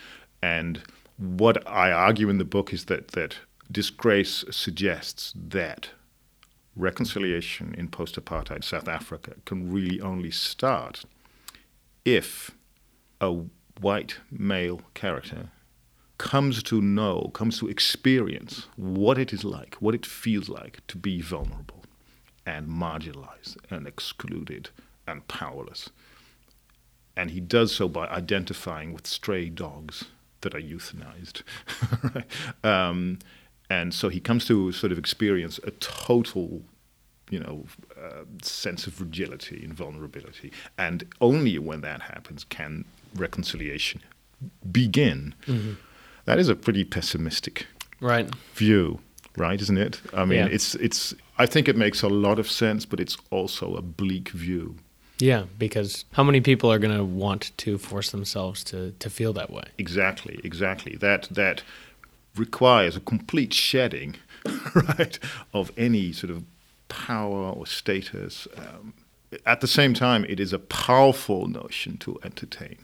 And what I argue in the book is that that disgrace suggests that reconciliation in post-apartheid South Africa can really only start if a white male character comes to know, comes to experience what it is like, what it feels like to be vulnerable and marginalized and excluded and powerless. And he does so by identifying with stray dogs that are euthanized. *laughs* right? um, and so he comes to sort of experience a total you know, uh, sense of fragility and vulnerability. And only when that happens can reconciliation begin. That is a pretty pessimistic Right. view, right? Isn't it? I mean, Yeah. it's it's. I think it makes a lot of sense, but it's also a bleak view. Yeah, because how many people are going to want to force themselves to, to feel that way? Exactly, exactly. That that requires a complete shedding, *laughs* right, of any sort of power or status. Um, at the same time, it is a powerful notion to entertain.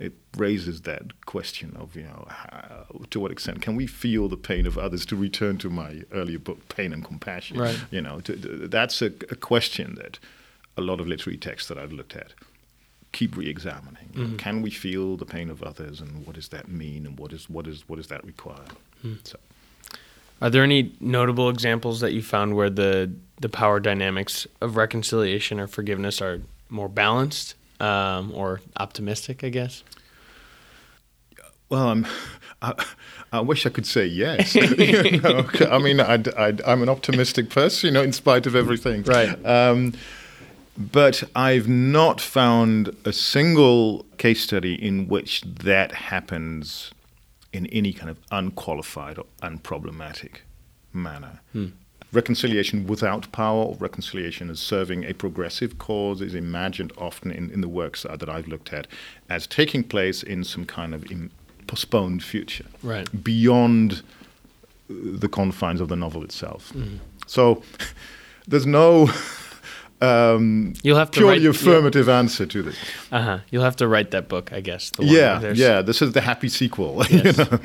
It raises that question of, you know, how, to what extent can we feel the pain of others? To return to my earlier book, Pain and Compassion, Right. you know, to, to- that's a, a question that a lot of literary texts that I've looked at keep re-examining. Can we feel the pain of others, and what does that mean, and what is what is what does that require? So, Are there any notable examples that you found where the the power dynamics of reconciliation or forgiveness are more balanced um, or optimistic, I guess? Well, I'm, I, I wish I could say yes. *laughs* you know, I mean, i am an optimistic person, you know, in spite of everything. Right. Um, but I've not found a single case study in which that happens in any kind of unqualified or unproblematic manner. Hmm. Reconciliation without power or reconciliation as serving a progressive cause is imagined often in, in the works that I've looked at as taking place in some kind of Im- postponed future, right. beyond the confines of the novel itself. Mm. So *laughs* there's no um, You'll have to purely write, affirmative yeah. answer to this. Uh huh. You'll have to write that book, I guess. yeah, yeah. This is the happy sequel. *laughs* Yes. you know?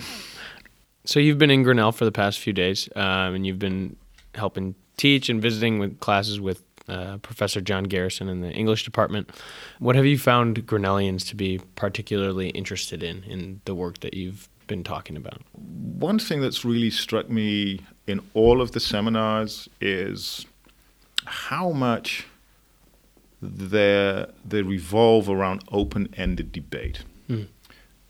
So you've been in Grinnell for the past few days, um, and you've been helping teach and visiting with classes with uh, Professor John Garrison in the English department. What have you found Grinnellians to be particularly interested in in the work that you've been talking about? One thing that's really struck me in all of the seminars is how much they they revolve around open-ended debate. Mm.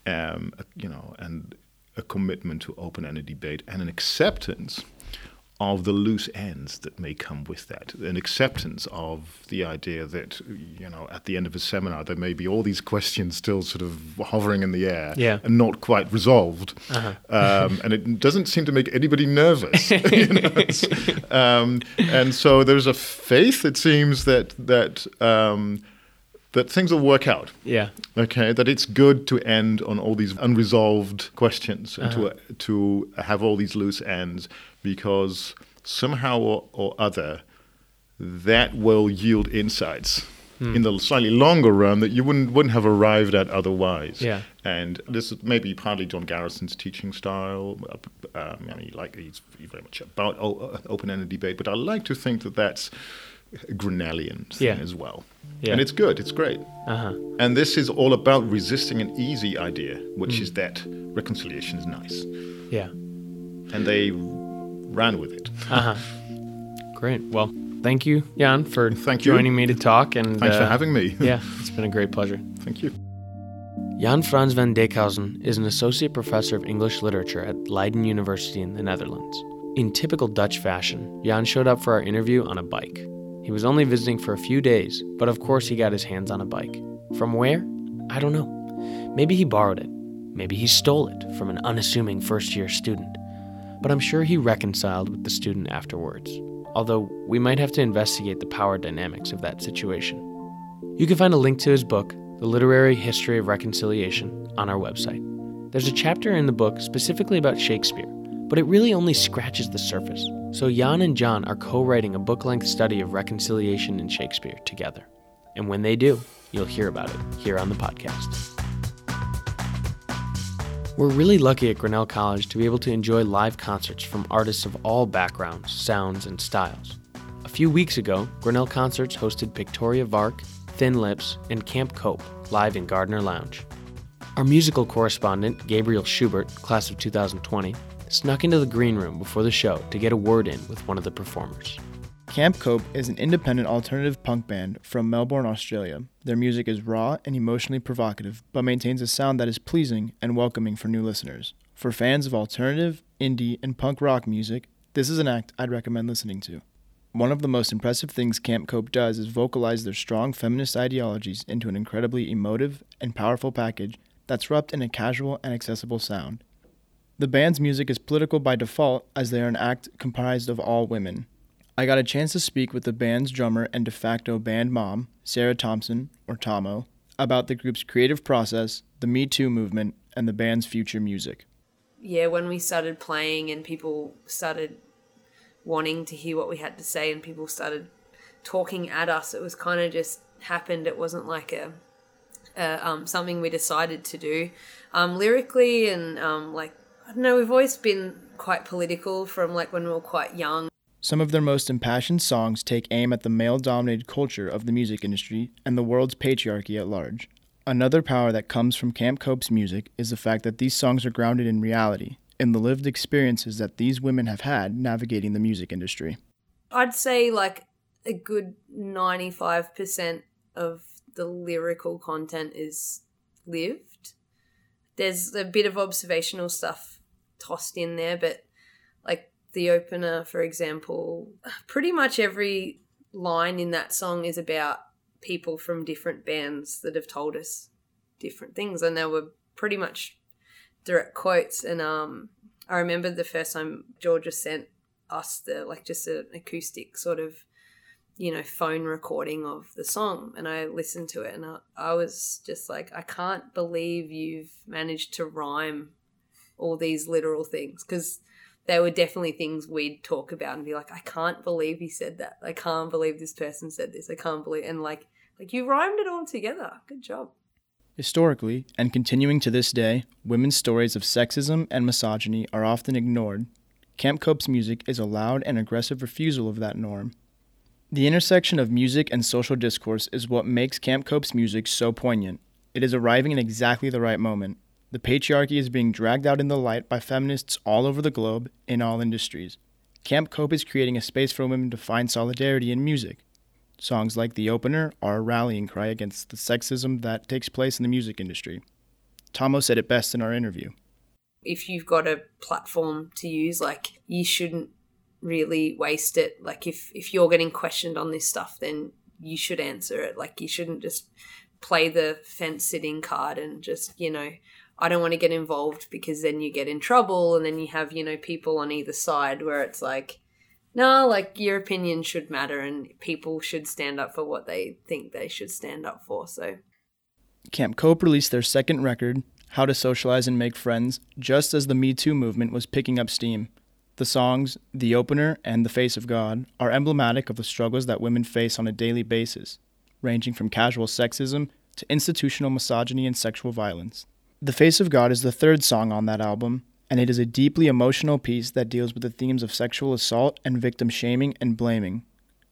Um, you know, and a commitment to open-ended debate and an acceptance of the loose ends that may come with that, an acceptance of the idea that, you know, at the end of a seminar, there may be all these questions still sort of hovering in the air yeah. and not quite resolved. Uh-huh. Um, and it doesn't seem to make anybody nervous. *laughs* *laughs* you know? um, and so there's a faith, it seems, that, that, um, that things will work out. Yeah. Okay. That it's good to end on all these unresolved questions and uh-huh. to to have all these loose ends because somehow or, or other that will yield insights hmm. in the slightly longer run that you wouldn't wouldn't have arrived at otherwise. Yeah. And this is maybe partly John Garrison's teaching style. Um, I mean, like he's very much about open-ended debate, but I like to think that that's a Grinnellian thing yeah. as well. Yeah. And it's good. It's great. Uh-huh. And this is all about resisting an easy idea, which mm. is that reconciliation is nice. Yeah. And they ran with it. Uh-huh. Great. Well, thank you, Jan, for thank joining you. me to talk. And thanks uh, for having me. *laughs* yeah, it's been a great pleasure. Thank you. Jan Frans van Dijkhuizen is an associate professor of English literature at Leiden University in the Netherlands. In typical Dutch fashion, Jan showed up for our interview on a bike. He was only visiting for a few days, but of course he got his hands on a bike. From where? I don't know. Maybe he borrowed it. Maybe he stole it from an unassuming first year student but I'm sure he reconciled with the student afterwards, although we might have to investigate the power dynamics of that situation. You can find a link to his book, The Literary History of Reconciliation, on our website. There's a chapter in the book specifically about Shakespeare, but it really only scratches the surface. So Jan and John are co writing a book length study of reconciliation in Shakespeare together. And when they do, you'll hear about it here on the podcast. We're really lucky at Grinnell College to be able to enjoy live concerts from artists of all backgrounds, sounds, and styles. A few weeks ago, Grinnell Concerts hosted Victoria Vark, Thin Lips, and Camp Cope live in Gardner Lounge. Our musical correspondent, Gabriel Schubert, class of 2020, snuck into the green room before the show to get a word in with one of the performers. Camp Cope is an independent alternative punk band from Melbourne, Australia. Their music is raw and emotionally provocative, but maintains a sound that is pleasing and welcoming for new listeners. For fans of alternative, indie, and punk rock music, this is an act I'd recommend listening to. One of the most impressive things Camp Cope does is vocalize their strong feminist ideologies into an incredibly emotive and powerful package that's wrapped in a casual and accessible sound. The band's music is political by default, as they are an act comprised of all women. I got a chance to speak with the band's drummer and de facto band mom, Sarah Thomson, or Tomo, about the group's creative process, the Me Too movement, and the band's future music. Yeah, when we started playing and people started wanting to hear what we had to say and people started talking at us, it was kind of just happened. It wasn't like a, um, something we decided to do. Um, lyrically and um, like I don't know, we've always been quite political from like when we were quite young. Some of their most impassioned songs take aim at the male dominated culture of the music industry and the world's patriarchy at large. Another power that comes from Camp Cope's music is the fact that these songs are grounded in reality, in the lived experiences that these women have had navigating the music industry. I'd say like a good 95% of the lyrical content is lived. There's a bit of observational stuff tossed in there, but the opener, for example, pretty much every line in that song is about people from different bands that have told us different things, and they were pretty much direct quotes. And um, I remember the first time Georgia sent us the like just an acoustic sort of you know phone recording of the song. And i listened to it and I, I, was just like i can't believe you've managed to rhyme all these literal things. Because there were definitely things we'd talk about and be like i can't believe he said that. I can't believe this person said this. I can't believe and like like you rhymed it all together. Good job. Historically and continuing to this day women's stories of sexism and misogyny are often ignored. Camp cope's music is a loud and aggressive refusal of that norm. The intersection of music and social discourse is what makes Camp Cope's music so poignant. It is arriving in exactly the right moment. The patriarchy is being dragged out in the light by feminists all over the globe in all industries. Camp Cope is creating a space for women to find solidarity in music. Songs like The Opener are a rallying cry against the sexism that takes place in the music industry. Tomo said it best in our interview. If you've got a platform to use, like, you shouldn't really waste it. Like if if you're getting questioned on this stuff, then you should answer it. Like you shouldn't just play the fence sitting card and just you know I don't want to get involved because then you get in trouble and then you have you know people on either side where it's like no like your opinion should matter and people should stand up for what they think they should stand up for so camp cope released their second record how to socialize and make friends just as the me too movement was picking up steam the songs, The Opener, and The Face of God are emblematic of the struggles that women face on a daily basis, ranging from casual sexism to institutional misogyny and sexual violence. The Face of God is the third song on that album, and it is a deeply emotional piece that deals with the themes of sexual assault and victim shaming and blaming.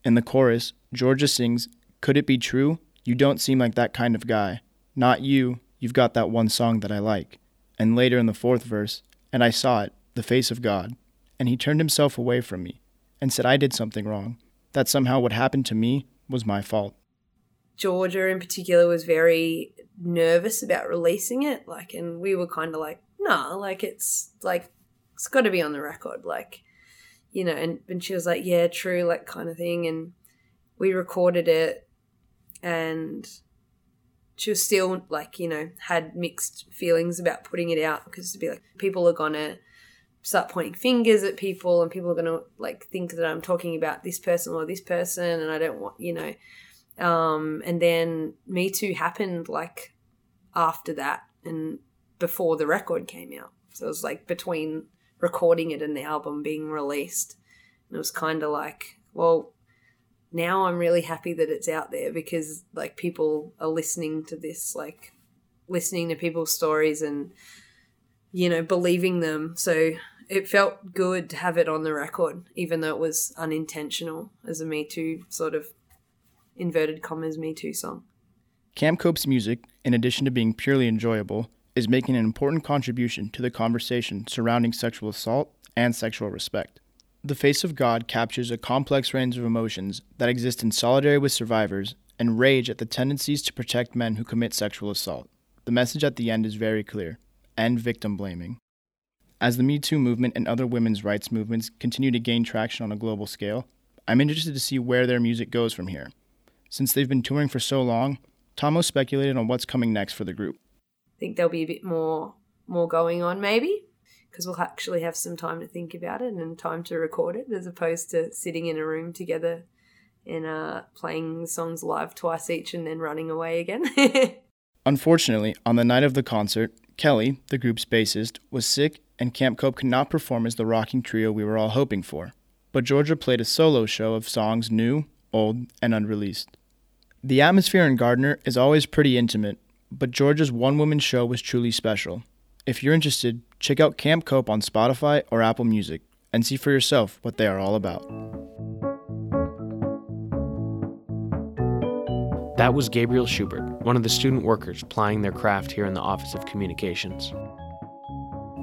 In the chorus, Georgia sings, Could it be true? You don't seem like that kind of guy. Not you, you've got that one song that I like. And later in the fourth verse, and I saw it, the face of God and he turned himself away from me and said I did something wrong, that somehow what happened to me was my fault. Georgia, in particular, was very nervous about releasing it. Like, and we were kind of like, nah, like it's like, it's got to be on the record. Like, you know, and, and she was like, yeah, true, like kind of thing. And we recorded it and she was still like, you know, had mixed feelings about putting it out because to be like, people are going to start pointing fingers at people and people are going to like think that I'm talking about this person or this person and I don't want, you know. Um, and then Me Too happened like after that and before the record came out. So it was like between recording it and the album being released. And it was kind of like, well, now I'm really happy that it's out there because like people are listening to this, like listening to people's stories and you know believing them. So it felt good to have it on the record, even though it was unintentional as a Me Too sort of inverted commas Me Too song. Camp Cope's music, in addition to being purely enjoyable, is making an important contribution to the conversation surrounding sexual assault and sexual respect. The Face of God captures a complex range of emotions that exist in solidarity with survivors and rage at the tendencies to protect men who commit sexual assault. The message at the end is very clear end victim blaming. As the Me Too movement and other women's rights movements continue to gain traction on a global scale, I'm interested to see where their music goes from here. Since they've been touring for so long, Tomo speculated on what's coming next for the group. I think there'll be a bit more more going on maybe because we'll actually have some time to think about it and time to record it as opposed to sitting in a room together and uh, playing songs live twice each and then running away again. *laughs* Unfortunately, on the night of the concert, Kelly, the group's bassist, was sick and Camp Cope could not perform as the rocking trio we were all hoping for, but Georgia played a solo show of songs new, old, and unreleased. The atmosphere in Gardner is always pretty intimate, but Georgia's one woman show was truly special. If you're interested, check out Camp Cope on Spotify or Apple Music and see for yourself what they are all about. That was Gabriel Schubert, one of the student workers plying their craft here in the Office of Communications.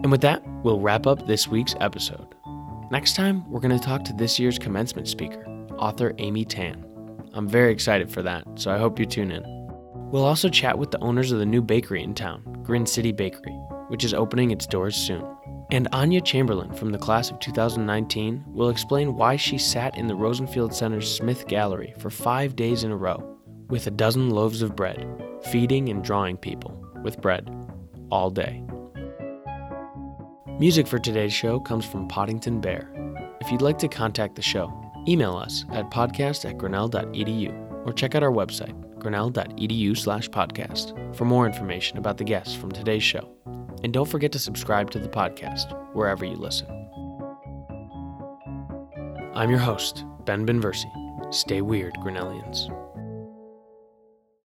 And with that, we'll wrap up this week's episode. Next time, we're going to talk to this year's commencement speaker, author Amy Tan. I'm very excited for that, so I hope you tune in. We'll also chat with the owners of the new bakery in town, Grin City Bakery, which is opening its doors soon. And Anya Chamberlain from the class of 2019 will explain why she sat in the Rosenfield Center's Smith Gallery for five days in a row with a dozen loaves of bread, feeding and drawing people with bread all day. Music for today's show comes from Poddington Bear. If you'd like to contact the show, email us at podcast at grinnell.edu or check out our website, grinnell.edu slash podcast, for more information about the guests from today's show. And don't forget to subscribe to the podcast wherever you listen. I'm your host, Ben Binversie. Stay weird, Grinnellians.